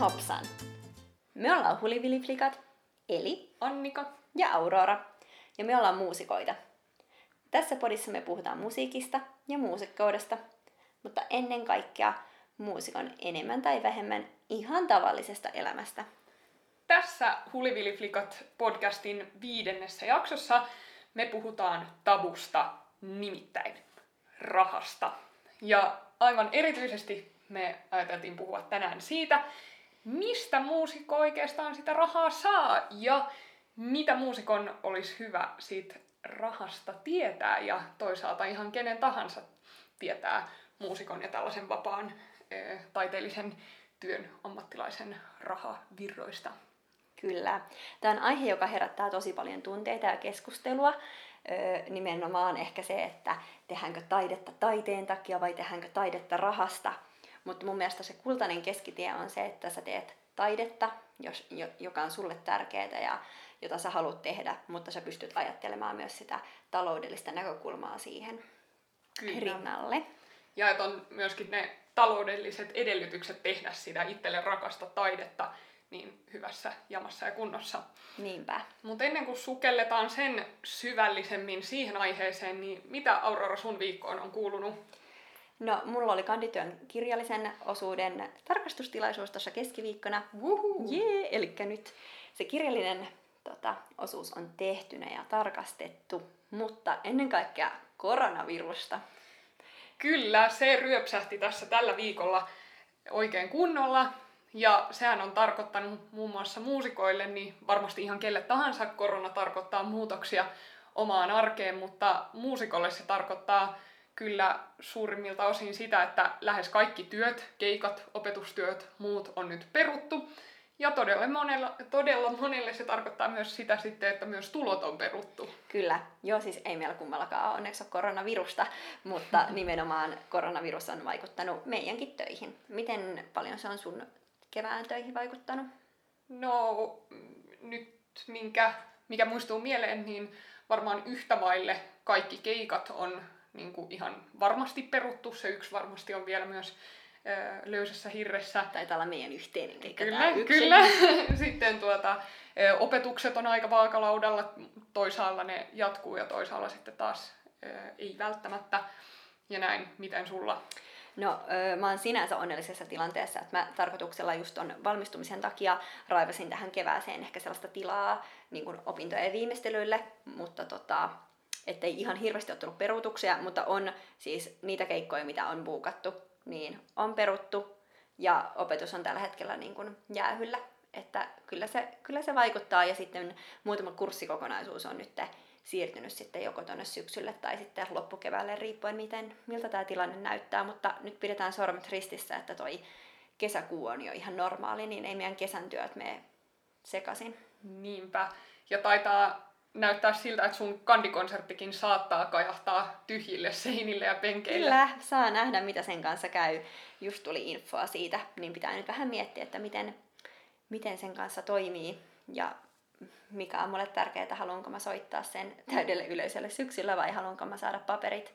Hopsan! Me ollaan Huliviliflikat, eli Annika. ja Aurora, ja me ollaan muusikoita. Tässä podissa me puhutaan musiikista ja muusikkoudesta, mutta ennen kaikkea muusikon enemmän tai vähemmän ihan tavallisesta elämästä. Tässä Huliviliflikat podcastin viidennessä jaksossa me puhutaan tabusta, nimittäin rahasta. Ja aivan erityisesti me ajateltiin puhua tänään siitä, mistä muusikko oikeastaan sitä rahaa saa ja mitä muusikon olisi hyvä siitä rahasta tietää ja toisaalta ihan kenen tahansa tietää muusikon ja tällaisen vapaan taiteellisen työn ammattilaisen rahavirroista. Kyllä. Tämä on aihe, joka herättää tosi paljon tunteita ja keskustelua. Öö, nimenomaan ehkä se, että tehdäänkö taidetta taiteen takia vai tehdäänkö taidetta rahasta. Mutta mun mielestä se kultainen keskitie on se, että sä teet taidetta, jos, joka on sulle tärkeää ja jota sä haluat tehdä, mutta sä pystyt ajattelemaan myös sitä taloudellista näkökulmaa siihen Kyllä. rinnalle. Ja että on myöskin ne taloudelliset edellytykset tehdä sitä itselle rakasta taidetta niin hyvässä jamassa ja kunnossa. Niinpä. Mutta ennen kuin sukelletaan sen syvällisemmin siihen aiheeseen, niin mitä Aurora sun viikkoon on kuulunut? No, mulla oli kandityön kirjallisen osuuden tarkastustilaisuus tuossa keskiviikkona. Wuhu. Jee! Eli nyt se kirjallinen tota, osuus on tehtynä ja tarkastettu, mutta ennen kaikkea koronavirusta. Kyllä, se ryöpsähti tässä tällä viikolla oikein kunnolla. Ja sehän on tarkoittanut muun muassa muusikoille, niin varmasti ihan kelle tahansa korona tarkoittaa muutoksia omaan arkeen, mutta muusikolle se tarkoittaa kyllä suurimmilta osin sitä, että lähes kaikki työt, keikat, opetustyöt, muut on nyt peruttu. Ja todella monella, todella monelle se tarkoittaa myös sitä sitten, että myös tulot on peruttu. Kyllä, joo siis ei meillä kummallakaan onneksi ole koronavirusta, mutta nimenomaan koronavirus on vaikuttanut meidänkin töihin. Miten paljon se on sun kevään töihin vaikuttanut? No nyt minkä, mikä muistuu mieleen, niin varmaan yhtä vaille kaikki keikat on niin kuin ihan varmasti peruttu. Se yksi varmasti on vielä myös löysässä hirressä. Taitaa olla meidän yhteinen keikka Kyllä, kyllä. sitten tuota, opetukset on aika vaakalaudalla. Toisaalla ne jatkuu ja toisaalla sitten taas ei välttämättä. Ja näin, miten sulla? No, öö, mä oon sinänsä onnellisessa tilanteessa, että mä tarkoituksella just on valmistumisen takia raivasin tähän kevääseen ehkä sellaista tilaa niin opintojen viimeistelyille, mutta tota, ettei ihan hirveästi ole tullut peruutuksia, mutta on siis niitä keikkoja, mitä on buukattu, niin on peruttu ja opetus on tällä hetkellä niin kuin jäähyllä, että kyllä se, kyllä se vaikuttaa ja sitten muutama kurssikokonaisuus on nyt siirtynyt sitten joko tuonne syksylle tai sitten loppukeväälle riippuen miten, miltä tämä tilanne näyttää, mutta nyt pidetään sormet ristissä, että toi kesäkuu on jo ihan normaali, niin ei meidän kesän työt mene sekaisin. Niinpä. Ja taitaa näyttää siltä, että sun kandikonserttikin saattaa kajahtaa tyhjille seinille ja penkeille. Kyllä, saa nähdä mitä sen kanssa käy. Just tuli infoa siitä, niin pitää nyt vähän miettiä, että miten, miten sen kanssa toimii ja mikä on mulle tärkeää, haluanko mä soittaa sen täydelle yleisölle syksyllä vai haluanko mä saada paperit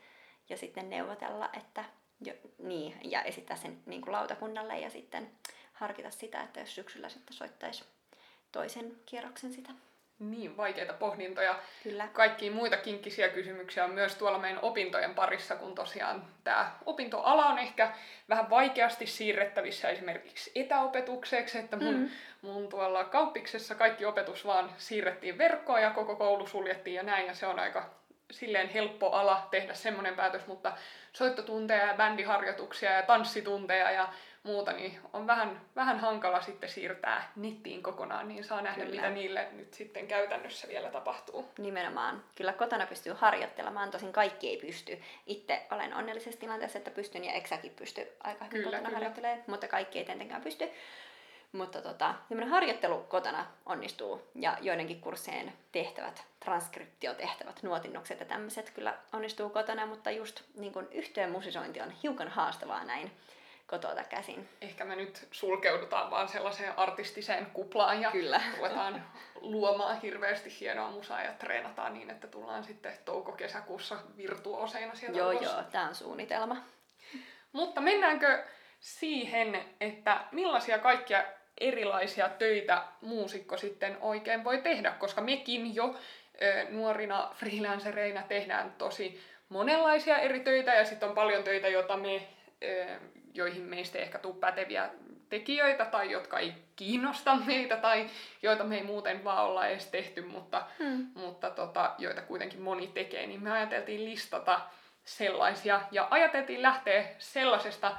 ja sitten neuvotella, että jo, niin, ja esittää sen niin kuin lautakunnalle ja sitten harkita sitä, että jos syksyllä sitten soittaisi toisen kierroksen sitä. Niin, vaikeita pohdintoja. Kyllä. Kaikkia muita kinkkisiä kysymyksiä on myös tuolla meidän opintojen parissa, kun tosiaan tämä opintoala on ehkä vähän vaikeasti siirrettävissä esimerkiksi etäopetukseksi, että mun, mm. mun tuolla kauppiksessa kaikki opetus vaan siirrettiin verkkoon ja koko koulu suljettiin ja näin, ja se on aika silleen helppo ala tehdä semmoinen päätös, mutta soittotunteja ja bändiharjoituksia ja tanssitunteja ja muuta, niin on vähän, vähän hankala sitten siirtää nettiin kokonaan, niin saa nähdä, Kyllä. mitä niille nyt sitten käytännössä vielä tapahtuu. Nimenomaan. Kyllä kotona pystyy harjoittelemaan, tosin kaikki ei pysty. Itse olen onnellisessa tilanteessa, että pystyn ja Eksäkin pystyy aika hyvin Kyllä, kotona harjoittelemaan, mutta kaikki ei tietenkään pysty. Mutta tota, harjoittelu kotona onnistuu ja joidenkin kurssien tehtävät, transkriptiotehtävät, nuotinnokset ja tämmöiset kyllä onnistuu kotona, mutta just niin kun yhteen musisointi on hiukan haastavaa näin kotota käsin. Ehkä me nyt sulkeudutaan vaan sellaiseen artistiseen kuplaan ja Kyllä. ruvetaan luomaan hirveästi hienoa musaa ja treenataan niin, että tullaan sitten touko-kesäkuussa virtuoseina sieltä Joo, ulos. joo, tämä on suunnitelma. Mutta mennäänkö siihen, että millaisia kaikkia erilaisia töitä muusikko sitten oikein voi tehdä, koska mekin jo nuorina freelancereina tehdään tosi monenlaisia eri töitä ja sitten on paljon töitä, joita me, joihin meistä ei ehkä tule päteviä tekijöitä tai jotka ei kiinnosta meitä tai joita me ei muuten vaan olla edes tehty, mutta, hmm. mutta tota, joita kuitenkin moni tekee, niin me ajateltiin listata sellaisia ja ajateltiin lähteä sellaisesta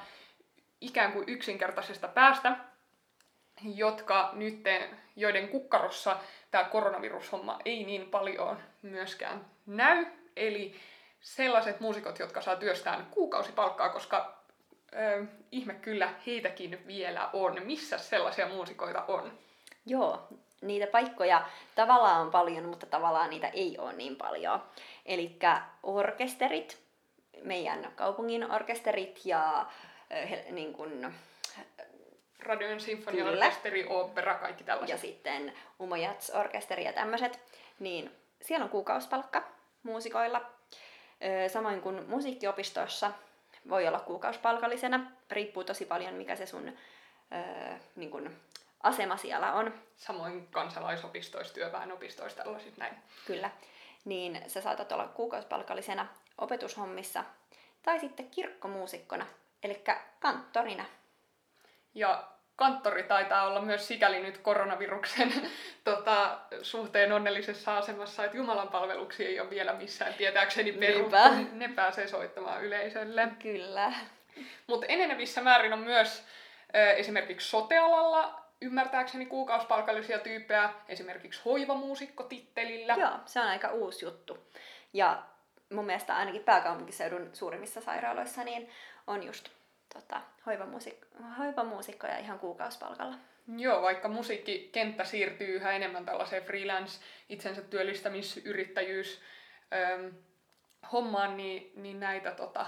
ikään kuin yksinkertaisesta päästä, jotka nyt, joiden kukkarossa tämä koronavirushomma ei niin paljon myöskään näy. Eli sellaiset muusikot, jotka saa työstään kuukausipalkkaa, koska ö, ihme kyllä heitäkin vielä on. Missä sellaisia muusikoita on? Joo, niitä paikkoja tavallaan on paljon, mutta tavallaan niitä ei ole niin paljon. Eli orkesterit, meidän kaupungin orkesterit ja äh, niin kun, Radion sinfoniaorkesteri, opera, kaikki tällaiset. Ja sitten Umojats-orkesteri ja tämmöiset. Niin siellä on kuukausipalkka muusikoilla. Samoin kuin musiikkiopistossa voi olla kuukausipalkallisena. Riippuu tosi paljon, mikä se sun niin kun, asema siellä on. Samoin kansalaisopistoissa, työväenopistoissa, tällaiset näin. Kyllä. Niin sä saatat olla kuukausipalkallisena opetushommissa tai sitten kirkkomuusikkona, eli kanttorina. Ja kanttori taitaa olla myös sikäli nyt koronaviruksen tota, suhteen onnellisessa asemassa, että Jumalan palveluksia ei ole vielä missään tietääkseni peruttu. Ne pääsee soittamaan yleisölle. Kyllä. Mutta enenevissä määrin on myös ö, esimerkiksi sotealalla ymmärtääkseni kuukausipalkallisia tyyppejä, esimerkiksi hoivamuusikko-tittelillä. Joo, se on aika uusi juttu. Ja mun mielestä ainakin pääkaupunkiseudun suurimmissa sairaaloissa niin on just tota, hoivamuusik- hoivamuusikkoja ihan kuukausipalkalla. Joo, vaikka musiikkikenttä siirtyy yhä enemmän tällaiseen freelance, itsensä työllistämisyrittäjyys ähm, hommaan, niin, niin näitä tota,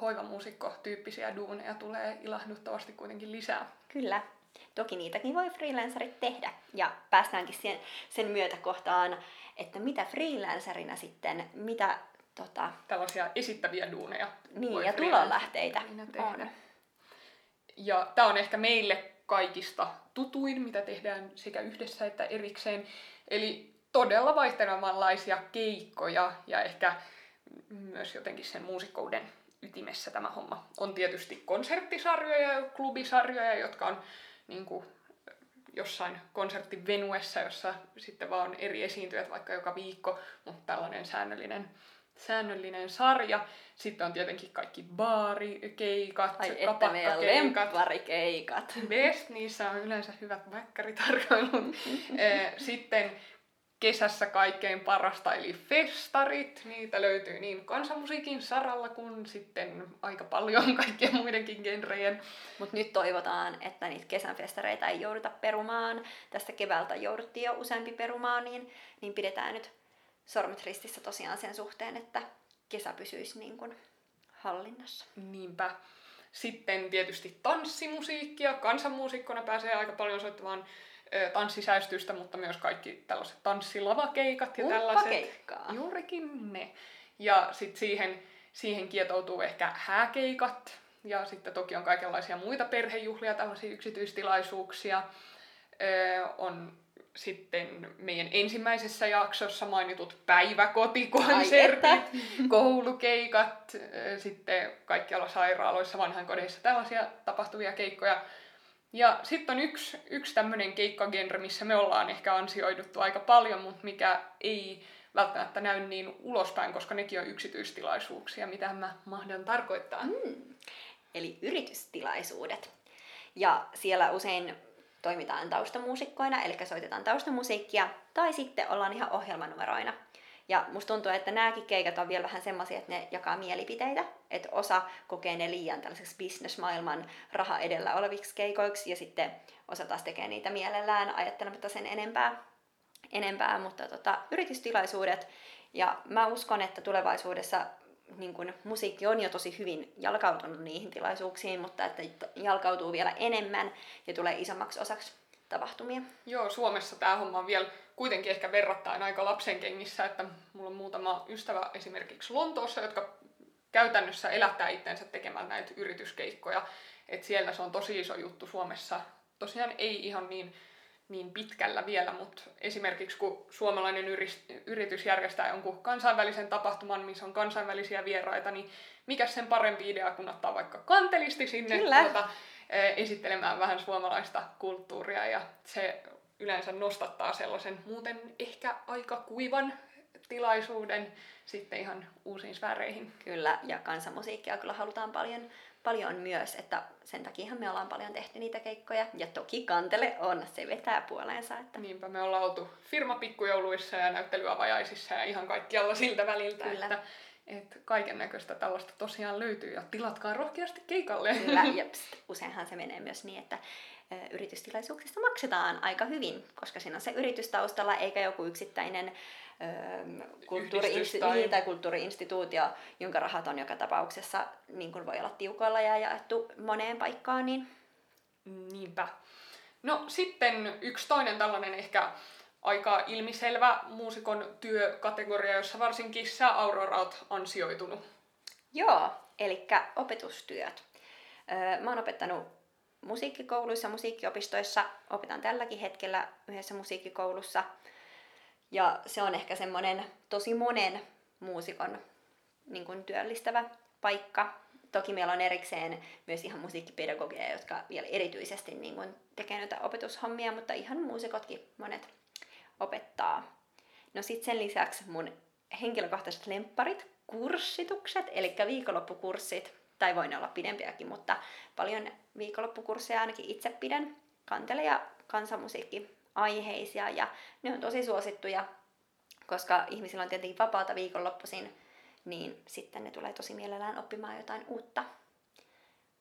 hoivamuusikko-tyyppisiä duuneja tulee ilahduttavasti kuitenkin lisää. Kyllä. Toki niitäkin voi freelancerit tehdä. Ja päästäänkin sen, sen myötä kohtaan, että mitä freelancerina sitten, mitä tota... Tällaisia esittäviä duuneja. Niin, ja tulonlähteitä on. Ja tämä on ehkä meille kaikista tutuin, mitä tehdään sekä yhdessä että erikseen. Eli todella vaihtelevanlaisia keikkoja ja ehkä myös jotenkin sen muusikkouden ytimessä tämä homma. On tietysti konserttisarjoja ja klubisarjoja, jotka on niin kuin, jossain konserttivenuessa, jossa sitten vaan on eri esiintyjät vaikka joka viikko, mutta tällainen säännöllinen säännöllinen sarja. Sitten on tietenkin kaikki baarikeikat, Ai että meidän lempparikeikat. Best, niissä on yleensä hyvät väkkäritarkoilut. Eh, sitten kesässä kaikkein parasta, eli festarit. Niitä löytyy niin kansanmusiikin saralla kuin sitten aika paljon kaikkien muidenkin genrejen. Mutta nyt toivotaan, että niitä kesän festareita ei jouduta perumaan. Tästä keväältä jouduttiin jo useampi perumaan, niin, niin pidetään nyt sormet ristissä tosiaan sen suhteen, että kesä pysyisi niin kuin hallinnassa. Niinpä. Sitten tietysti tanssimusiikkia. Kansanmuusikkona pääsee aika paljon soittamaan tanssisäistystä, mutta myös kaikki tällaiset tanssilavakeikat ja tällaiset. keikkaa. Juurikin ne. Ja sitten siihen, siihen kietoutuu ehkä hääkeikat. Ja sitten toki on kaikenlaisia muita perhejuhlia, tällaisia yksityistilaisuuksia. Öö, on sitten meidän ensimmäisessä jaksossa mainitut päiväkotikonsertit, koulukeikat, sitten kaikkialla sairaaloissa, vanhainkodeissa tällaisia tapahtuvia keikkoja. Ja sitten on yksi, yksi tämmöinen keikkagenre, missä me ollaan ehkä ansioiduttu aika paljon, mutta mikä ei välttämättä näy niin ulospäin, koska nekin on yksityistilaisuuksia, mitä mä mahdan tarkoittaa. Mm. Eli yritystilaisuudet. Ja siellä usein toimitaan taustamuusikkoina, eli soitetaan taustamusiikkia, tai sitten ollaan ihan ohjelmanumeroina. Ja musta tuntuu, että nämäkin keikat on vielä vähän semmoisia, että ne jakaa mielipiteitä, että osa kokee ne liian tällaiseksi bisnesmaailman raha edellä oleviksi keikoiksi, ja sitten osa taas tekee niitä mielellään ajattelematta sen enempää, enempää mutta tota, yritystilaisuudet, ja mä uskon, että tulevaisuudessa niin kun, musiikki on jo tosi hyvin jalkautunut niihin tilaisuuksiin, mutta että jalkautuu vielä enemmän ja tulee isommaksi osaksi tapahtumia. Joo, Suomessa tämä homma on vielä kuitenkin ehkä verrattain aika lapsen kengissä, että mulla on muutama ystävä esimerkiksi Lontoossa, jotka käytännössä elättää itsensä tekemään näitä yrityskeikkoja. Et siellä se on tosi iso juttu Suomessa. Tosiaan ei ihan niin, niin pitkällä vielä, mutta esimerkiksi kun suomalainen yritys järjestää jonkun kansainvälisen tapahtuman, missä on kansainvälisiä vieraita, niin mikä sen parempi idea kun ottaa vaikka kantelisti sinne tuota, esittelemään vähän suomalaista kulttuuria ja se yleensä nostattaa sellaisen muuten ehkä aika kuivan tilaisuuden sitten ihan uusiin sfääreihin. Kyllä, ja kansanmusiikkia kyllä halutaan paljon, paljon myös, että sen takia me ollaan paljon tehty niitä keikkoja. Ja toki kantele on, se vetää puoleensa. Että... Niinpä me ollaan oltu firmapikkujouluissa ja näyttelyavajaisissa ja ihan kaikkialla siltä väliltä, kyllä. että että kaiken näköistä tällaista tosiaan löytyy ja tilatkaa rohkeasti keikalle. Kyllä, ja pst, useinhan se menee myös niin, että yritystilaisuuksissa maksetaan aika hyvin, koska siinä on se yritys taustalla eikä joku yksittäinen kulttuuri- tai... Niin, tai kulttuuriinstituutio, jonka rahat on joka tapauksessa niin kuin voi olla tiukoilla ja jaettu moneen paikkaan. Niin... Niinpä. No sitten yksi toinen tällainen ehkä aika ilmiselvä muusikon työkategoria, jossa varsinkin sä Aurora oot ansioitunut. Joo, eli opetustyöt. Mä oon opettanut musiikkikouluissa, musiikkiopistoissa. Opetan tälläkin hetkellä yhdessä musiikkikoulussa. Ja se on ehkä semmoinen tosi monen muusikon niin kuin työllistävä paikka. Toki meillä on erikseen myös ihan musiikkipedagogeja, jotka vielä erityisesti niin kuin tekee näitä opetushommia, mutta ihan muusikotkin monet opettaa. No sitten sen lisäksi mun henkilökohtaiset lempparit, kurssitukset, eli viikonloppukurssit, tai voi ne olla pidempiäkin, mutta paljon viikonloppukursseja ainakin itse pidän, kantele- ja kansanmusiikki aiheisia ja ne on tosi suosittuja, koska ihmisillä on tietenkin vapaata viikonloppuisin, niin sitten ne tulee tosi mielellään oppimaan jotain uutta.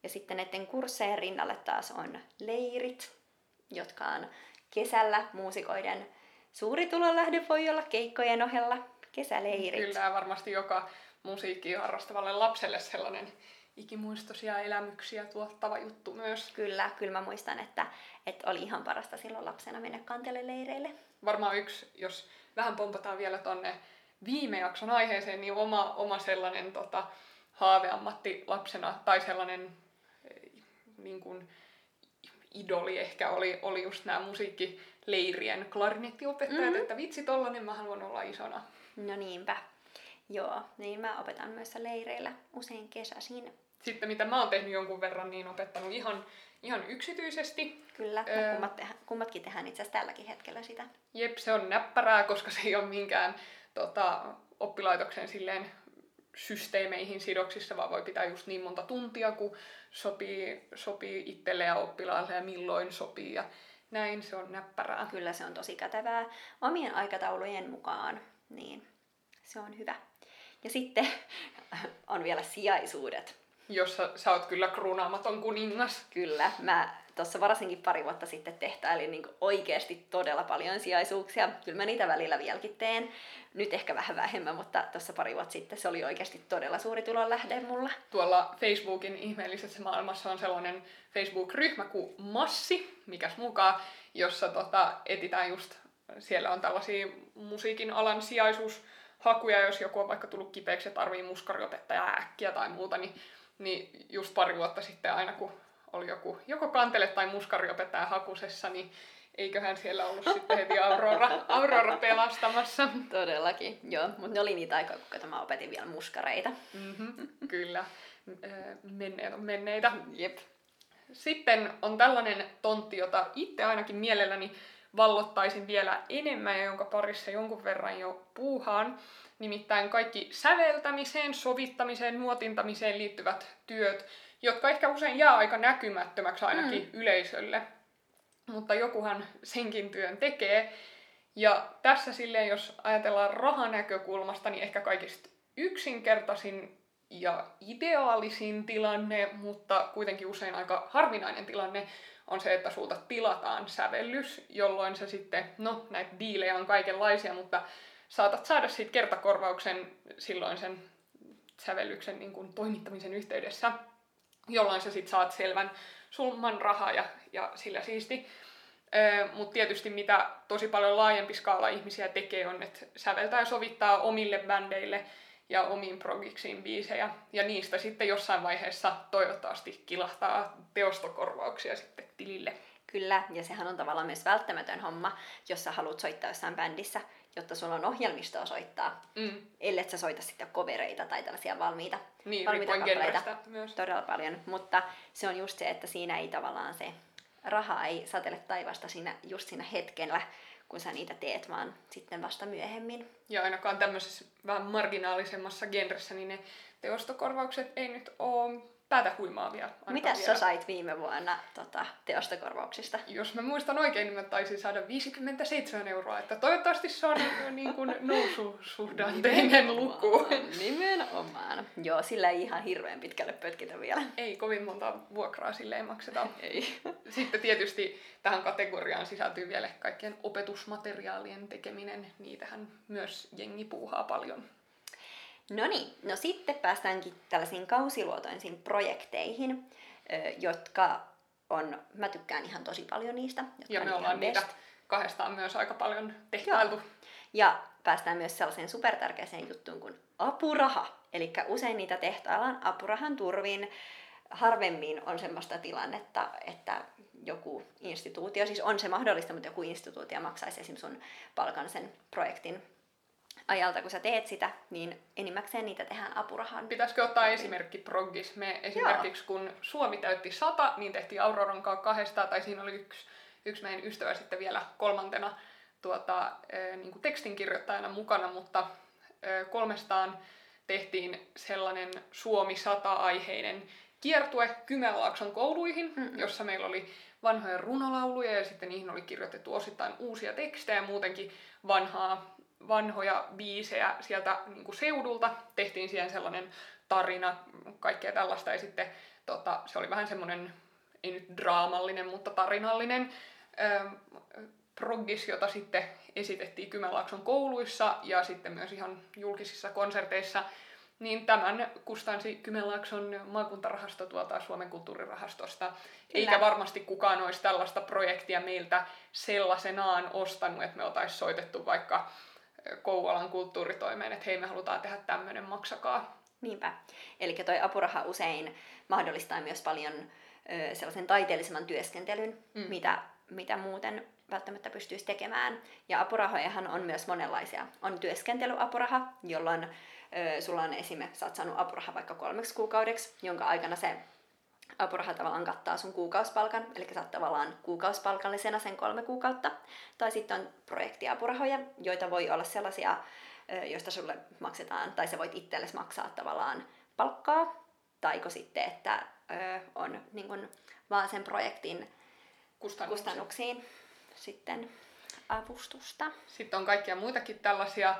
Ja sitten näiden kurssejen rinnalle taas on leirit, jotka on kesällä muusikoiden suuri tulonlähde voi olla keikkojen ohella kesäleirit. Kyllä, varmasti joka musiikkia harrastavalle lapselle sellainen ikimuistoisia elämyksiä tuottava juttu myös. Kyllä, kyllä mä muistan, että, että oli ihan parasta silloin lapsena mennä kanteleleireille. Varmaan yksi, jos vähän pompataan vielä tonne viime jakson aiheeseen, niin oma, oma sellainen tota, haaveammatti lapsena tai sellainen eh, niin kuin, idoli ehkä oli, oli just nämä musiikkileirien klarinettiopettajat, mm. että vitsi tollanen mä haluan olla isona. No niinpä. Joo, niin mä opetan myös leireillä usein kesäisin. Sitten mitä mä oon tehnyt jonkun verran, niin opettanut ihan, ihan yksityisesti. Kyllä, öö, kummat tehdä, kummatkin tehdään itse asiassa tälläkin hetkellä sitä. Jep, se on näppärää, koska se ei ole minkään tota, oppilaitoksen silleen systeemeihin sidoksissa, vaan voi pitää just niin monta tuntia, kun sopii, sopii itselle ja oppilaalle ja milloin sopii ja näin, se on näppärää. Kyllä se on tosi kätevää omien aikataulujen mukaan, niin se on hyvä. Ja sitten on vielä sijaisuudet. Jossa sä oot kyllä kruunaamaton kuningas. Kyllä, mä tuossa varsinkin pari vuotta sitten tehtäilin niin oikeasti todella paljon sijaisuuksia. Kyllä mä niitä välillä vieläkin teen. Nyt ehkä vähän vähemmän, mutta tuossa pari vuotta sitten se oli oikeasti todella suuri tulonlähde mulla. Tuolla Facebookin ihmeellisessä maailmassa on sellainen Facebook-ryhmä kuin Massi, mikäs mukaan, jossa tota, etitään just, siellä on tällaisia musiikin alan sijaisuus hakuja, jos joku on vaikka tullut kipeäksi ja tarvii muskariopettajaa äkkiä tai muuta, niin, niin just pari vuotta sitten aina kun oli joku joko kantele tai muskariopettaja hakusessa, niin eiköhän siellä ollut sitten heti Aurora, Aurora pelastamassa. Todellakin, joo. Mutta ne oli niitä aikoja, kun mä opetin vielä muskareita. Mm-hmm, kyllä. Menneet on menneitä. Jep. Sitten on tällainen tontti, jota itse ainakin mielelläni vallottaisin vielä enemmän ja jonka parissa jonkun verran jo puuhaan. Nimittäin kaikki säveltämiseen, sovittamiseen, nuotintamiseen liittyvät työt, jotka ehkä usein jää aika näkymättömäksi ainakin mm. yleisölle. Mutta jokuhan senkin työn tekee. Ja tässä silleen, jos ajatellaan rahanäkökulmasta, niin ehkä kaikista yksinkertaisin ja ideaalisin tilanne, mutta kuitenkin usein aika harvinainen tilanne, on se, että sulta tilataan sävellys, jolloin se sitten, no näitä diilejä on kaikenlaisia, mutta saatat saada siitä kertakorvauksen silloin sen sävellyksen niin kuin toimittamisen yhteydessä, jolloin sä sitten saat selvän summan rahaa ja, ja sillä siisti. Mutta tietysti mitä tosi paljon laajempi skaala ihmisiä tekee on, että säveltää ja sovittaa omille bändeille ja omiin progiksiin biisejä. Ja niistä sitten jossain vaiheessa toivottavasti kilahtaa teostokorvauksia sitten tilille. Kyllä, ja sehän on tavallaan myös välttämätön homma, jos sä haluat soittaa jossain bändissä, jotta sulla on ohjelmistoa soittaa, Mm. ellei sä soita sitten kovereita tai tällaisia valmiita, Niin, valmiita kappaleita myös. todella paljon. Mutta se on just se, että siinä ei tavallaan se raha ei satele taivasta siinä, just siinä hetkellä, kun sä niitä teet, vaan sitten vasta myöhemmin. Ja ainakaan tämmöisessä vähän marginaalisemmassa genressä, niin ne teostokorvaukset ei nyt ole päätä huimaavia. Mitä sä sait viime vuonna tota, teostokorvauksista? Jos mä muistan oikein, niin mä taisin saada 57 euroa, että toivottavasti se on niin kuin noususuhdanteinen luku. Nimenomaan. Joo, sillä ei ihan hirveän pitkälle pötkitä vielä. Ei kovin monta vuokraa sille ei makseta. Ei. Sitten tietysti tähän kategoriaan sisältyy vielä kaikkien opetusmateriaalien tekeminen. Niitähän myös jengi puuhaa paljon. No niin, no sitten päästäänkin tällaisiin kausiluotoisiin projekteihin, jotka on, mä tykkään ihan tosi paljon niistä. Jotka Ja me ollaan niitä best. kahdestaan myös aika paljon tehtailtu. Ja päästään myös sellaiseen supertärkeäseen juttuun kuin apuraha. Eli usein niitä tehtaillaan apurahan turvin. Harvemmin on semmoista tilannetta, että joku instituutio, siis on se mahdollista, mutta joku instituutio maksaisi esim. sun palkan sen projektin ajalta, kun sä teet sitä, niin enimmäkseen niitä tehdään apurahan. Pitäisikö ottaa esimerkki proggis? Me esimerkiksi kun Suomi täytti sata, niin tehtiin Auroran kanssa kahdesta, tai siinä oli yksi, yksi meidän ystävä sitten vielä kolmantena tuota, niin kuin tekstinkirjoittajana mukana, mutta kolmestaan tehtiin sellainen Suomi 100-aiheinen kiertue Kymenlaakson kouluihin, Mm-mm. jossa meillä oli vanhoja runolauluja ja sitten niihin oli kirjoitettu osittain uusia tekstejä ja muutenkin vanhaa, vanhoja biisejä sieltä niin kuin seudulta. Tehtiin siihen sellainen tarina, kaikkea tällaista ja sitten tota, se oli vähän semmoinen, ei nyt draamallinen, mutta tarinallinen ö, proggis, jota sitten esitettiin Kymenlaakson kouluissa ja sitten myös ihan julkisissa konserteissa. Niin tämän kustansi Kymenlaakson maakuntarahasto tuolta Suomen kulttuurirahastosta. Eikä varmasti kukaan olisi tällaista projektia meiltä sellaisenaan ostanut, että me oltaisiin soitettu vaikka Kouvolan kulttuuritoimeen, että hei me halutaan tehdä tämmöinen, maksakaa. Niinpä. Eli toi apuraha usein mahdollistaa myös paljon ö, sellaisen taiteellisemman työskentelyn, Mm. mm. mitä, mitä muuten välttämättä pystyisi tekemään. Ja apurahojahan on myös monenlaisia. On työskentelyapuraha, jolloin ö, sulla on esimerkiksi, sä oot saanut apuraha vaikka kolmeksi kuukaudeksi, jonka aikana se apuraha tavallaan kattaa sun kuukausipalkan, eli sä oot tavallaan kuukausipalkallisena sen kolme kuukautta. Tai sitten on projektiapurahoja, joita voi olla sellaisia, joista sulle maksetaan, tai sä voit itsellesi maksaa tavallaan palkkaa, taiko sitten, että on niin kun, vaan sen projektin Kustannuksia. kustannuksiin sitten avustusta. Sitten on kaikkia muitakin tällaisia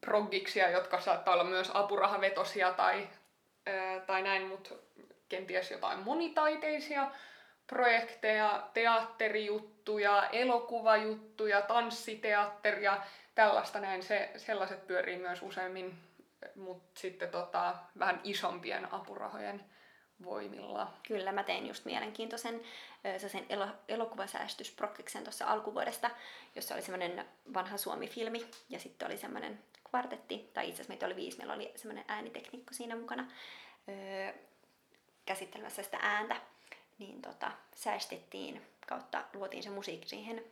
proggiksia, jotka saattaa olla myös apurahavetosia tai, tai näin, mutta kenties jotain monitaiteisia projekteja, teatterijuttuja, elokuvajuttuja, tanssiteatteria, tällaista näin. Se, sellaiset pyörii myös useimmin, mutta sitten tota, vähän isompien apurahojen voimilla. Kyllä, mä tein just mielenkiintoisen sen elo, elokuvasäästysprokkiksen tuossa alkuvuodesta, jossa oli semmoinen vanha Suomi-filmi ja sitten oli semmoinen kvartetti, tai itse asiassa meitä oli viisi, meillä oli semmoinen äänitekniikko siinä mukana käsittelemässä sitä ääntä, niin tota, säästettiin kautta luotiin se musiikki siihen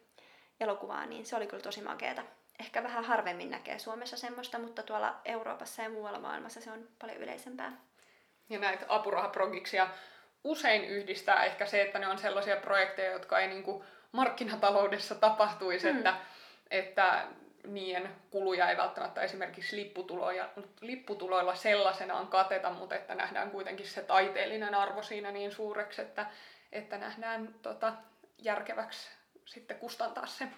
elokuvaan, niin se oli kyllä tosi makeeta. Ehkä vähän harvemmin näkee Suomessa semmoista, mutta tuolla Euroopassa ja muualla maailmassa se on paljon yleisempää. ja näitä apurahaprogiksia usein yhdistää ehkä se, että ne on sellaisia projekteja, jotka ei niinku markkinataloudessa tapahtuisi, Mm. että, että niiden kuluja ei välttämättä esimerkiksi lipputuloja, lipputuloilla sellaisenaan kateta, mutta että nähdään kuitenkin se taiteellinen arvo siinä niin suureksi, että, että nähdään tota, järkeväksi sitten kustantaa se.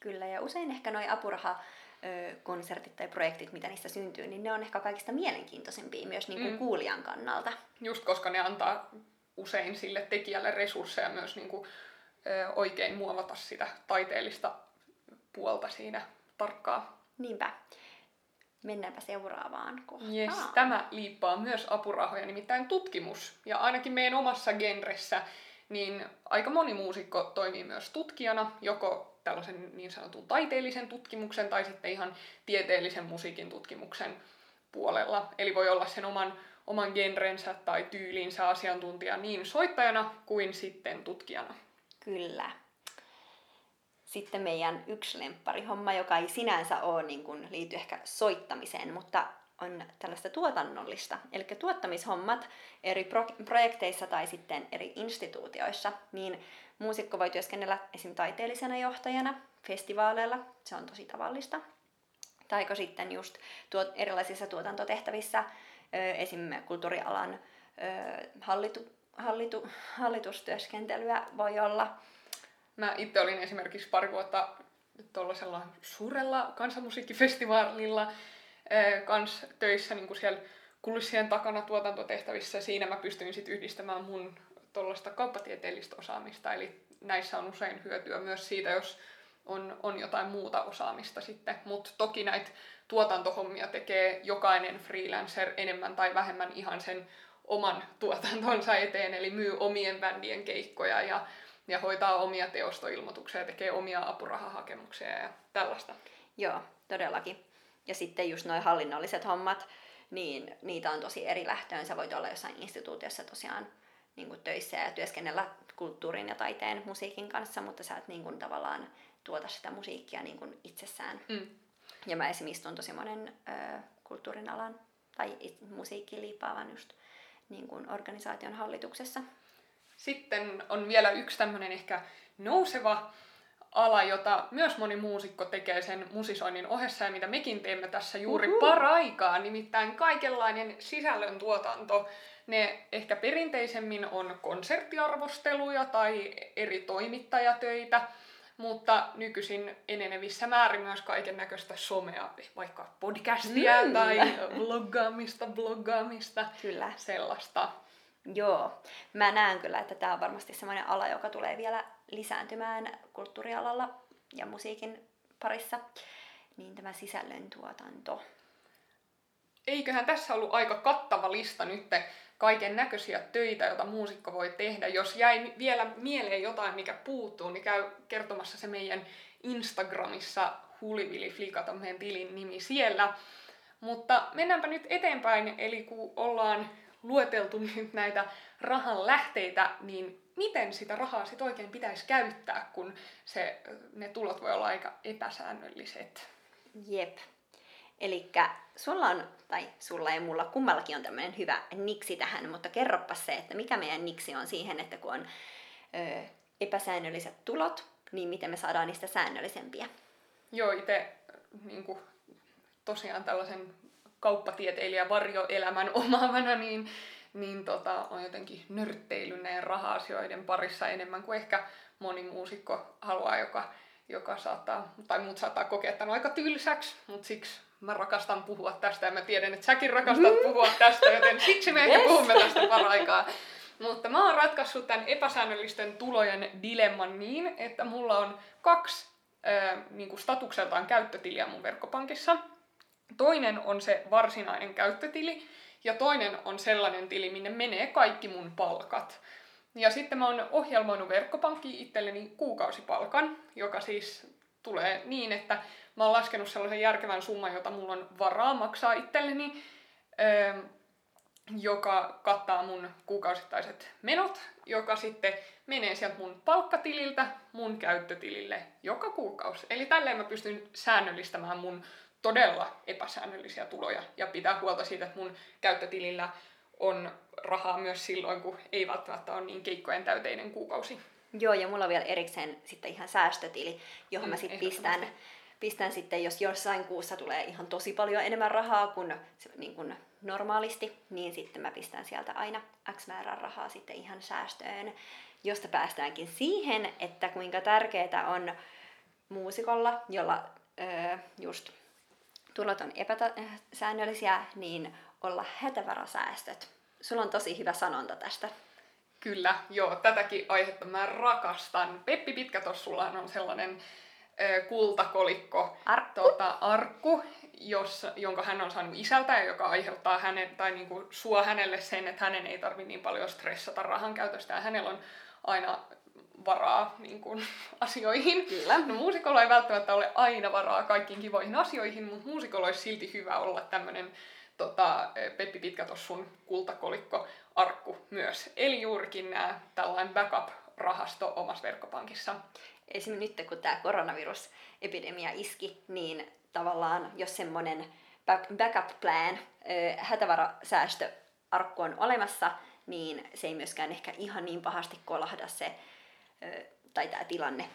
Kyllä, ja usein ehkä nuo apuraha-konsertit tai projektit, mitä niistä syntyy, niin ne on ehkä kaikista mielenkiintoisimpia myös niin kuin Mm. kuulijan kannalta. Just koska ne antaa usein sille tekijälle resursseja myös niin kuin, oikein muovata sitä taiteellista puolta siinä tarkkaa. Niinpä. Mennäänpä seuraavaan kohtaan. Yes, tämä liippaa myös apurahoja, nimittäin tutkimus. Ja ainakin meidän omassa genressä, niin aika moni muusikko toimii myös tutkijana, joko tällaisen niin sanotun taiteellisen tutkimuksen tai sitten ihan tieteellisen musiikin tutkimuksen puolella. Eli voi olla sen oman, oman genrensä tai tyylinsä asiantuntija niin soittajana kuin sitten tutkijana. Kyllä. Sitten meidän yksi lempparihomma, joka ei sinänsä ole niin kuin, liity ehkä soittamiseen, mutta on tällaista tuotannollista. Eli tuottamishommat eri pro- projekteissa tai sitten eri instituutioissa, niin muusikko voi työskennellä esim. taiteellisena johtajana festivaaleilla, se on tosi tavallista. Taiko sitten just tuot, erilaisissa tuotantotehtävissä, esim. kulttuurialan hallitu, hallitu, hallitustyöskentelyä voi olla. Mä itse olin esimerkiksi pari vuotta tuollaisella suurella kansanmusiikkifestivaalilla kans töissä niin siellä kulissien takana tuotantotehtävissä. Siinä mä pystyin sitten yhdistämään mun tuollaista kauppatieteellistä osaamista. Eli näissä on usein hyötyä myös siitä, jos on, on jotain muuta osaamista sitten. Mutta toki näitä tuotantohommia tekee jokainen freelancer enemmän tai vähemmän ihan sen oman tuotantonsa eteen, eli myy omien bändien keikkoja ja, ja hoitaa omia teostoilmoituksia, tekee omia apurahahakemuksia ja tällaista. Joo, todellakin. Ja sitten just noin hallinnolliset hommat, niin niitä on tosi eri lähtöön. Sä voit olla jossain instituutiossa tosiaan niin kuin töissä ja työskennellä kulttuurin ja taiteen musiikin kanssa, mutta sä et niin kuin, tavallaan tuota sitä musiikkia niin kuin itsessään. Mm. Ja mä esimerkiksi istun tosi monen ö, kulttuurin alan tai musiikkiin liippaavan just niin kuin organisaation hallituksessa. Sitten on vielä yksi tämmöinen ehkä nouseva ala, jota myös moni muusikko tekee sen musisoinnin ohessa ja mitä mekin teemme tässä juuri Uhu. paraikaa, nimittäin kaikenlainen sisällöntuotanto. Ne ehkä perinteisemmin on konserttiarvosteluja tai eri toimittajatöitä, mutta nykyisin enenevissä määrin myös kaiken näköistä somea, vaikka podcastia mm. tai vloggaamista, bloggaamista, Kyllä. sellaista. Joo, mä näen kyllä, että tämä on varmasti sellainen ala, joka tulee vielä lisääntymään kulttuurialalla ja musiikin parissa, niin tämä sisällöntuotanto. Eiköhän tässä ollut aika kattava lista nyt kaiken näköisiä töitä, joita muusikko voi tehdä. Jos jäi vielä mieleen jotain, mikä puuttuu, niin käy kertomassa se meidän Instagramissa Hulivili on meidän tilin nimi siellä. Mutta mennäänpä nyt eteenpäin, eli kun ollaan lueteltu nyt näitä rahan lähteitä, niin miten sitä rahaa sit oikein pitäisi käyttää, kun se, ne tulot voi olla aika epäsäännölliset? Jep. Eli sulla on, tai sulla ja mulla kummallakin on tämmöinen hyvä niksi tähän, mutta kerropa se, että mikä meidän niksi on siihen, että kun on ö, epäsäännölliset tulot, niin miten me saadaan niistä säännöllisempiä? Joo, itse niin tosiaan tällaisen kauppatieteilijä varjoelämän omaavana, niin, niin tota, on jotenkin nörtteillyt näiden raha-asioiden parissa enemmän kuin ehkä moni muusikko haluaa, joka, joka saattaa, tai muut saattaa kokea, että on aika tylsäksi, mutta siksi mä rakastan puhua tästä ja mä tiedän, että säkin rakastat mm. puhua tästä, joten siksi me yes. puhumme tästä paraikaa. Mutta mä oon ratkaissut tämän epäsäännöllisten tulojen dilemman niin, että mulla on kaksi äh, niin kuin statukseltaan käyttötiliä mun verkkopankissa. Toinen on se varsinainen käyttötili ja toinen on sellainen tili, minne menee kaikki mun palkat. Ja sitten mä oon ohjelmoinut verkkopankki itselleni kuukausipalkan, joka siis tulee niin, että mä oon laskenut sellaisen järkevän summan, jota mulla on varaa maksaa itselleni, öö, joka kattaa mun kuukausittaiset menot, joka sitten menee sieltä mun palkkatililtä mun käyttötilille joka kuukausi. Eli tälleen mä pystyn säännöllistämään mun todella epäsäännöllisiä tuloja ja pitää huolta siitä, että mun käyttötilillä on rahaa myös silloin, kun ei välttämättä ole niin keikkojen täyteinen kuukausi. Joo, ja mulla on vielä erikseen sitten ihan säästötili, johon mm, mä sitten pistän, pistän sitten, jos jossain kuussa tulee ihan tosi paljon enemmän rahaa kuin, niin kuin normaalisti, niin sitten mä pistän sieltä aina X määrän rahaa sitten ihan säästöön, josta päästäänkin siihen, että kuinka tärkeää on muusikolla, jolla öö, just tulot on epäsäännöllisiä, niin olla hätävarasäästöt. Sulla on tosi hyvä sanonta tästä. Kyllä, joo, tätäkin aihetta mä rakastan. Peppi Pitkätossullahan on sellainen ö, kultakolikko, arkku, tuota, arkku jos, jonka hän on saanut isältä ja joka aiheuttaa hänen, tai niinku suo hänelle sen, että hänen ei tarvitse niin paljon stressata rahan käytöstä ja hänellä on aina varaa niin kuin, asioihin. Kyllä. No muusikolla ei välttämättä ole aina varaa kaikkiin kivoihin asioihin, mutta muusikolla olisi silti hyvä olla tämmöinen tota, Peppi Pitkätossun kultakolikko arkku myös. Eli juurikin nämä tällainen backup-rahasto omassa verkkopankissa. Esimerkiksi nyt kun tämä koronavirusepidemia iski, niin tavallaan jos semmoinen backup plan, hätävarasäästöarkku on olemassa, niin se ei myöskään ehkä ihan niin pahasti kolahda se tai tämä tilanne.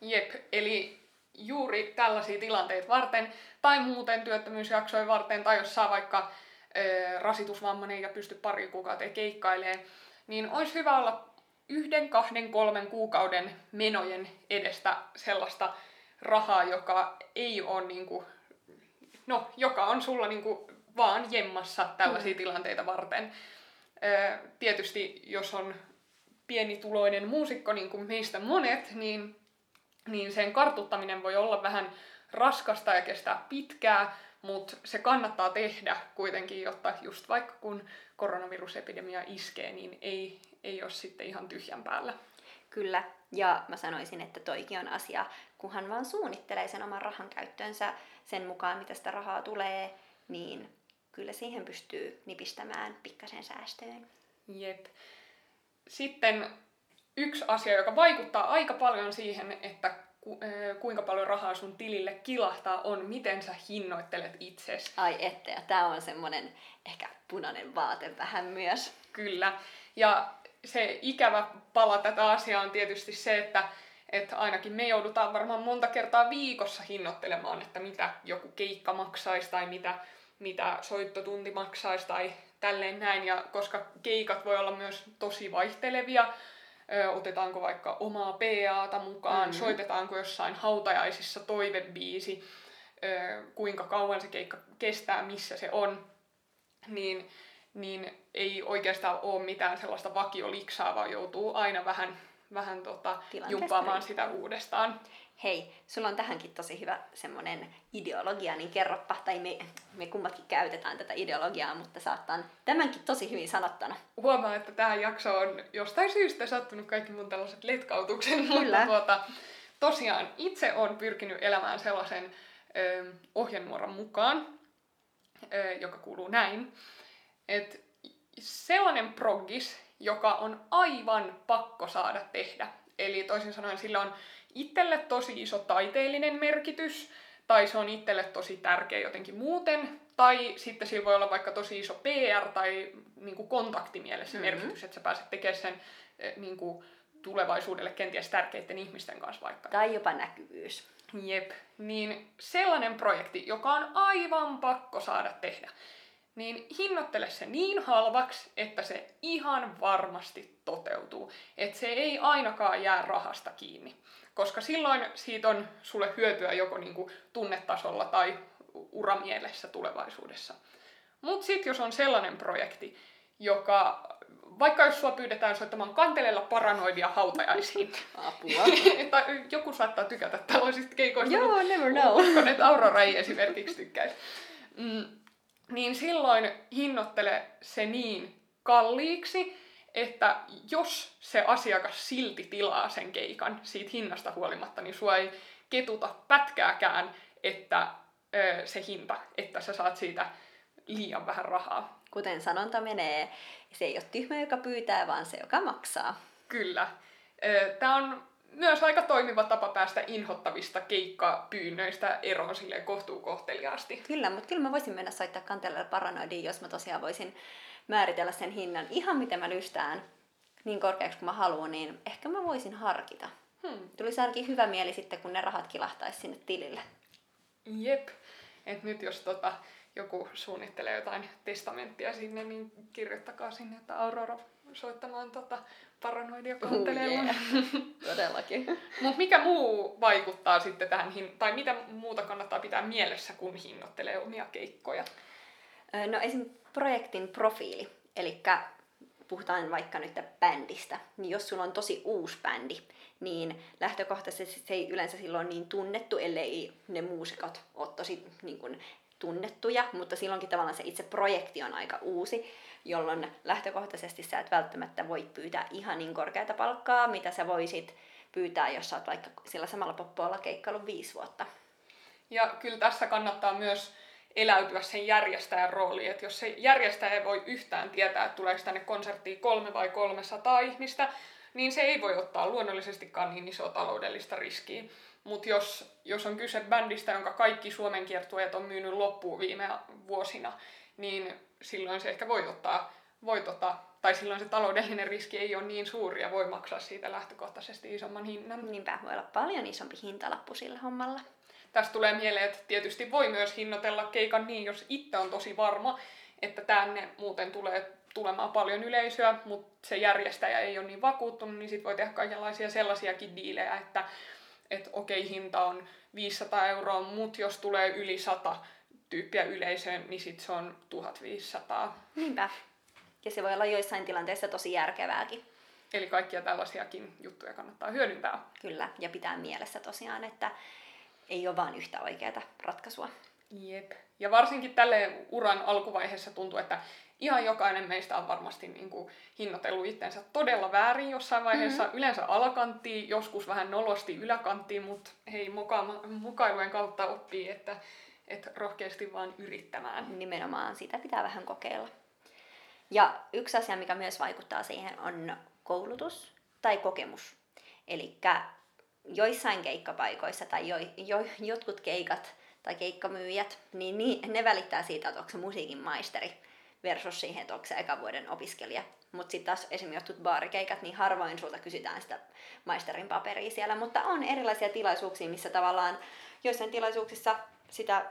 Jep, eli juuri tällaisia tilanteita varten, tai muuten työttömyysjaksoja varten, tai jos saa vaikka ö, rasitusvammainen ja pysty pari kuukautta keikkailemaan, niin olisi hyvä olla yhden, kahden, kolmen kuukauden menojen edestä sellaista rahaa, joka ei ole niinku, no, joka on sulla niinku vaan jemmassa tällaisia mm. tilanteita varten. Ö, tietysti jos on pienituloinen muusikko, niin kuin meistä monet, niin, niin sen kartuttaminen voi olla vähän raskasta ja kestää pitkää, mutta se kannattaa tehdä kuitenkin, jotta just vaikka kun koronavirusepidemia iskee, niin ei, ei ole sitten ihan tyhjän päällä. Kyllä, ja mä sanoisin, että toikin on asia, kunhan vaan suunnittelee sen oman rahan käyttöönsä sen mukaan, mitä sitä rahaa tulee, niin kyllä siihen pystyy nipistämään pikkasen säästöön. Jep. Sitten yksi asia, joka vaikuttaa aika paljon siihen, että kuinka paljon rahaa sun tilille kilahtaa, on miten sä hinnoittelet itsesi. Ai ette, ja tää on semmonen ehkä punainen vaate vähän myös. Kyllä. Ja se ikävä pala tätä asiaa on tietysti se, että, että ainakin me joudutaan varmaan monta kertaa viikossa hinnoittelemaan, että mitä joku keikka maksaisi tai mitä, mitä soittotunti maksaisi tai tälleen näin. Ja koska keikat voi olla myös tosi vaihtelevia, otetaanko vaikka omaa PAta mukaan, mm-hmm. soitetaanko jossain hautajaisissa toivebiisi, kuinka kauan se keikka kestää, missä se on, niin, niin ei oikeastaan ole mitään sellaista vakioliksaa, vaan joutuu aina vähän, vähän tota, jumpaamaan sitä uudestaan hei, sulla on tähänkin tosi hyvä semmoinen ideologia, niin kerroppa, tai me, me kummatkin käytetään tätä ideologiaa, mutta saattaa tämänkin tosi hyvin sanottuna. Huomaa, että tämä jakso on jostain syystä sattunut kaikki mun tällaiset letkautuksen, Kyllä. mutta tuota, tosiaan itse on pyrkinyt elämään sellaisen ö, ohjenuoran mukaan, ö, joka kuuluu näin, että sellainen proggis, joka on aivan pakko saada tehdä. Eli toisin sanoen sillä on itselle tosi iso taiteellinen merkitys, tai se on itselle tosi tärkeä jotenkin muuten, tai sitten sillä voi olla vaikka tosi iso PR tai niin kuin kontaktimielessä mm-hmm. merkitys, että sä pääset tekemään sen eh, niin kuin, tulevaisuudelle kenties tärkeiden ihmisten kanssa vaikka. Tai jopa näkyvyys. Jep, niin sellainen projekti, joka on aivan pakko saada tehdä, niin hinnoittele se niin halvaksi, että se ihan varmasti toteutuu. Että se ei ainakaan jää rahasta kiinni koska silloin siitä on sulle hyötyä joko niin kuin tunnetasolla tai uramielessä tulevaisuudessa. Mutta sitten jos on sellainen projekti, joka, vaikka jos sua pyydetään soittamaan kanteleella paranoidia hautajaisiin, Apua. tai joku saattaa tykätä tällaisista keikoista, Joo, never know. Uskon, että Aurora ei esimerkiksi tykkäisi. Mm, niin silloin hinnoittele se niin kalliiksi, että jos se asiakas silti tilaa sen keikan siitä hinnasta huolimatta, niin sua ei ketuta pätkääkään, että ö, se hinta, että sä saat siitä liian vähän rahaa. Kuten sanonta menee, se ei ole tyhmä, joka pyytää, vaan se, joka maksaa. Kyllä. Tämä on myös aika toimiva tapa päästä inhottavista keikkapyynnöistä eroon silleen kohtuukohteliaasti. Kyllä, mutta kyllä mä voisin mennä soittaa kantelella paranoidiin, jos mä tosiaan voisin määritellä sen hinnan ihan miten mä lystään niin korkeaksi kuin mä haluan, niin ehkä mä voisin harkita. Hmm. Tulisi ainakin hyvä mieli sitten, kun ne rahat kilahtaisi sinne tilille. Jep. Et nyt jos tota, joku suunnittelee jotain testamenttia sinne, niin kirjoittakaa sinne, että Aurora soittamaan tota paranoidia kantelemaan. Uh, yeah. Todellakin. Mut mikä muu vaikuttaa sitten tähän, hin- tai mitä muuta kannattaa pitää mielessä, kun hinnoittelee omia keikkoja? No esim. projektin profiili, eli puhutaan vaikka nyt bändistä, niin jos sulla on tosi uusi bändi, niin lähtökohtaisesti se ei yleensä silloin niin tunnettu, ellei ne muusikot ole tosi niin kuin, tunnettuja, mutta silloinkin tavallaan se itse projekti on aika uusi, jolloin lähtökohtaisesti sä et välttämättä voi pyytää ihan niin korkeata palkkaa, mitä sä voisit pyytää, jos sä oot vaikka sillä samalla poppoilla keikkailu viisi vuotta. Ja kyllä tässä kannattaa myös eläytyä sen järjestäjän rooliin. Että jos se järjestäjä ei voi yhtään tietää, että tuleeko tänne konserttiin kolme vai 300 ihmistä, niin se ei voi ottaa luonnollisestikaan niin isoa taloudellista riskiä. Mutta jos, jos on kyse bändistä, jonka kaikki Suomen kiertueet on myynyt loppuun viime vuosina, niin silloin se ehkä voi ottaa, voi tota, tai silloin se taloudellinen riski ei ole niin suuri ja voi maksaa siitä lähtökohtaisesti isomman hinnan. Niinpä, voi olla paljon isompi hintalappu sillä hommalla. Tästä tulee mieleen, että tietysti voi myös hinnoitella keikan niin, jos itse on tosi varma, että tänne muuten tulee tulemaan paljon yleisöä, mutta se järjestäjä ei ole niin vakuuttunut, niin sitten voi tehdä kaikenlaisia sellaisiakin diilejä, että et okei, hinta on 500 euroa, mutta jos tulee yli 100 tyyppiä yleisöön, niin sitten se on 1500. Niinpä. Ja se voi olla joissain tilanteissa tosi järkevääkin. Eli kaikkia tällaisiakin juttuja kannattaa hyödyntää. Kyllä, ja pitää mielessä tosiaan, että ei ole vain yhtä oikeaa ratkaisua. Jep. Ja varsinkin tälle uran alkuvaiheessa tuntuu, että ihan jokainen meistä on varmasti niin kuin hinnoitellut itsensä todella väärin jossain vaiheessa. Mm-hmm. Yleensä alakanttiin, joskus vähän nolosti yläkanttiin, mutta hei, muka- mukailujen kautta oppii, että, että rohkeasti vaan yrittämään. Nimenomaan sitä pitää vähän kokeilla. Ja yksi asia, mikä myös vaikuttaa siihen, on koulutus tai kokemus. Eli joissain keikkapaikoissa tai jo, jo, jotkut keikat tai keikkamyyjät, niin, niin ne välittää siitä, että onko se musiikin maisteri versus siihen, että onko se eka vuoden opiskelija. Mutta sitten taas esimerkiksi jotkut baarikeikat, niin harvoin sulta kysytään sitä maisterin paperia siellä, mutta on erilaisia tilaisuuksia, missä tavallaan joissain tilaisuuksissa sitä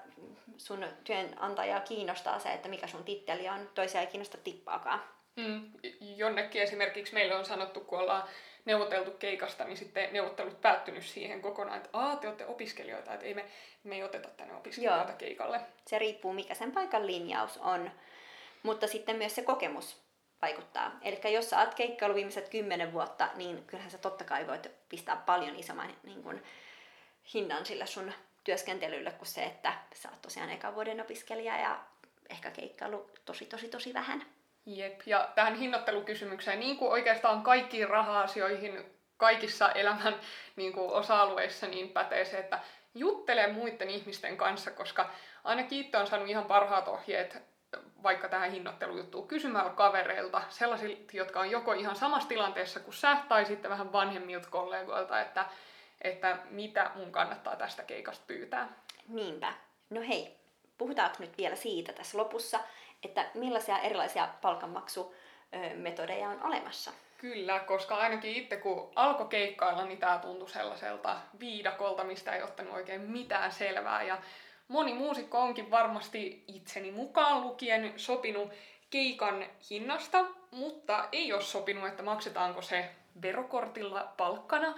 sun työnantajaa kiinnostaa se, että mikä sun titteli on, toisia ei kiinnosta tippaakaan. Mm, jonnekin esimerkiksi meille on sanottu, kun ollaan neuvoteltu keikasta, niin sitten neuvottelut päättynyt siihen kokonaan, että Aa, te olette opiskelijoita, että ei me, me ei oteta tänne opiskelijoita Joo. keikalle. Se riippuu, mikä sen paikan linjaus on, mutta sitten myös se kokemus vaikuttaa. Eli jos sä oot keikkailu viimeiset kymmenen vuotta, niin kyllähän sä totta kai voit pistää paljon isomman niin kun, hinnan sille sun työskentelylle kuin se, että sä oot tosiaan eka vuoden opiskelija ja ehkä keikkailu tosi tosi tosi vähän. Jep, ja tähän hinnoittelukysymykseen, niin kuin oikeastaan kaikkiin raha-asioihin kaikissa elämän niin kuin osa-alueissa, niin pätee se, että juttele muiden ihmisten kanssa, koska aina kiitto on saanut ihan parhaat ohjeet vaikka tähän hinnoittelujuttuun kysymällä kavereilta, sellaisilta, jotka on joko ihan samassa tilanteessa kuin sä, tai sitten vähän vanhemmilta kollegoilta, että, että mitä mun kannattaa tästä keikasta pyytää. Niinpä. No hei, puhutaanko nyt vielä siitä tässä lopussa, että millaisia erilaisia palkanmaksumetodeja on olemassa? Kyllä, koska ainakin itse kun alkoi keikkailla, niin tämä tuntui sellaiselta viidakolta, mistä ei ottanut oikein mitään selvää. Ja moni muusikko onkin varmasti itseni mukaan lukien sopinut keikan hinnasta, mutta ei ole sopinut, että maksetaanko se verokortilla palkkana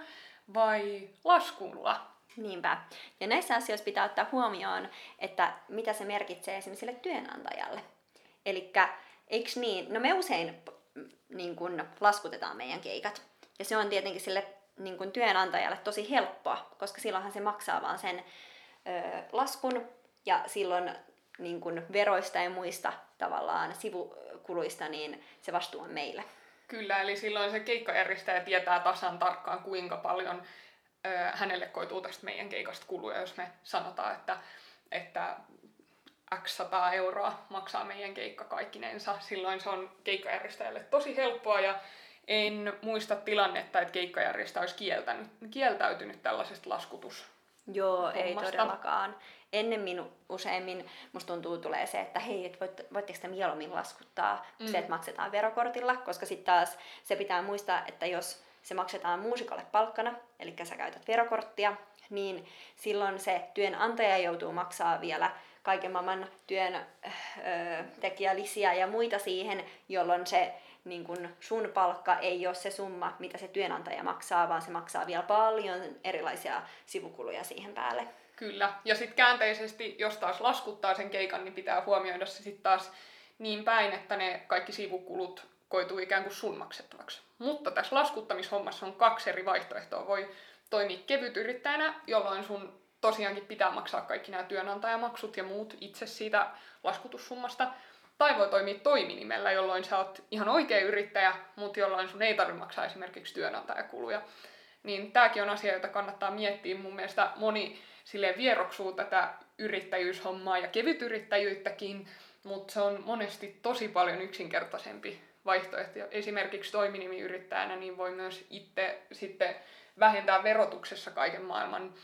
vai laskulla. Niinpä. Ja näissä asioissa pitää ottaa huomioon, että mitä se merkitsee esimerkiksi sille työnantajalle. Eli eikö niin? No me usein niin kun, laskutetaan meidän keikat. Ja se on tietenkin sille niin kun, työnantajalle tosi helppoa, koska silloinhan se maksaa vaan sen ö, laskun ja silloin niin kun, veroista ja muista tavallaan sivukuluista, niin se vastuu on meillä. Kyllä, eli silloin se keikkajärjestäjä tietää tasan tarkkaan, kuinka paljon ö, hänelle koituu tästä meidän keikasta kuluja, jos me sanotaan, että, että x 100 euroa maksaa meidän keikka kaikkinensa. Silloin se on keikkajärjestäjälle tosi helppoa ja en muista tilannetta, että keikkajärjestäjä olisi kieltänyt, kieltäytynyt tällaisesta laskutus. Joo, ei todellakaan. Ennemmin useimmin musta tuntuu tulee se, että hei, et voit, voitteko te mieluummin laskuttaa mm. se, että maksetaan verokortilla, koska sitten taas se pitää muistaa, että jos se maksetaan muusikolle palkkana, eli sä käytät verokorttia, niin silloin se työnantaja joutuu maksaa vielä kaiken maailman työn öö, tekijälisiä ja muita siihen, jolloin se niin kun sun palkka ei ole se summa, mitä se työnantaja maksaa, vaan se maksaa vielä paljon erilaisia sivukuluja siihen päälle. Kyllä, ja sitten käänteisesti, jos taas laskuttaa sen keikan, niin pitää huomioida se sitten taas niin päin, että ne kaikki sivukulut koituu ikään kuin sun maksettavaksi. Mutta tässä laskuttamishommassa on kaksi eri vaihtoehtoa. Voi toimia kevyt yrittäjänä, jolloin sun tosiaankin pitää maksaa kaikki nämä työnantajamaksut ja muut itse siitä laskutussummasta. Tai voi toimia toiminimellä, jolloin sä oot ihan oikea yrittäjä, mutta jolloin sun ei tarvitse maksaa esimerkiksi työnantajakuluja. Niin tämäkin on asia, jota kannattaa miettiä. Mun mielestä moni silleen vieroksuu tätä yrittäjyyshommaa ja kevytyrittäjyyttäkin, mutta se on monesti tosi paljon yksinkertaisempi vaihtoehto. Esimerkiksi toiminimiyrittäjänä niin voi myös itse sitten vähentää verotuksessa kaiken maailman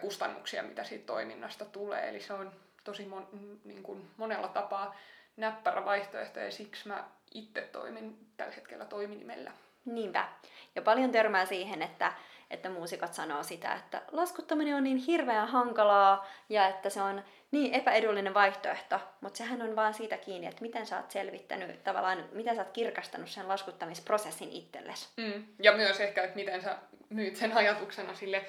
kustannuksia, mitä siitä toiminnasta tulee. Eli se on tosi mon, niin kuin monella tapaa näppärä vaihtoehto ja siksi mä itse toimin tällä hetkellä toiminimellä. Niinpä. Ja paljon törmää siihen, että, että muusikot sanoo sitä, että laskuttaminen on niin hirveän hankalaa ja että se on niin epäedullinen vaihtoehto, mutta sehän on vaan siitä kiinni, että miten sä oot selvittänyt, tavallaan miten sä oot kirkastanut sen laskuttamisprosessin itsellesi. Mm. Ja myös ehkä, että miten sä myyt sen ajatuksena sille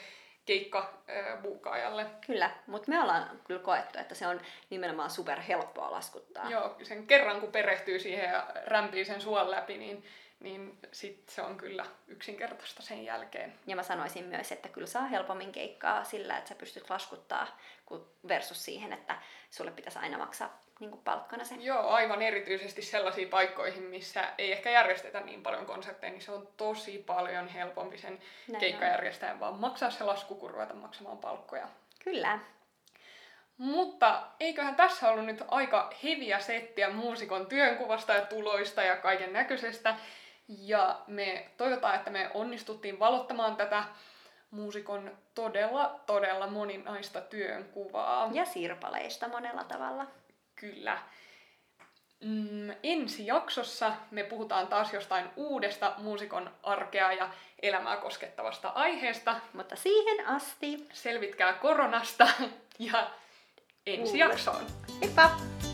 keikkabuukaajalle. Kyllä, mutta me ollaan kyllä koettu, että se on nimenomaan super helppoa laskuttaa. Joo, sen kerran kun perehtyy siihen ja rämpii sen suon läpi, niin niin sit se on kyllä yksinkertaista sen jälkeen. Ja mä sanoisin myös, että kyllä saa helpommin keikkaa sillä, että sä pystyt laskuttaa versus siihen, että sulle pitäisi aina maksaa niin kuin palkkana se. Joo, aivan erityisesti sellaisiin paikkoihin, missä ei ehkä järjestetä niin paljon konsertteja, niin se on tosi paljon helpompi sen Näin keikkajärjestäjän on. vaan maksaa se lasku, kun ruveta maksamaan palkkoja. Kyllä. Mutta eiköhän tässä ollut nyt aika heviä settiä muusikon työnkuvasta ja tuloista ja kaiken näköisestä. Ja me toivotaan, että me onnistuttiin valottamaan tätä muusikon todella, todella moninaista työnkuvaa. Ja sirpaleista monella tavalla. Kyllä. Mm, ensi jaksossa me puhutaan taas jostain uudesta muusikon arkea ja elämää koskettavasta aiheesta. Mutta siihen asti selvitkää koronasta ja ensi jaksoon. Heippa!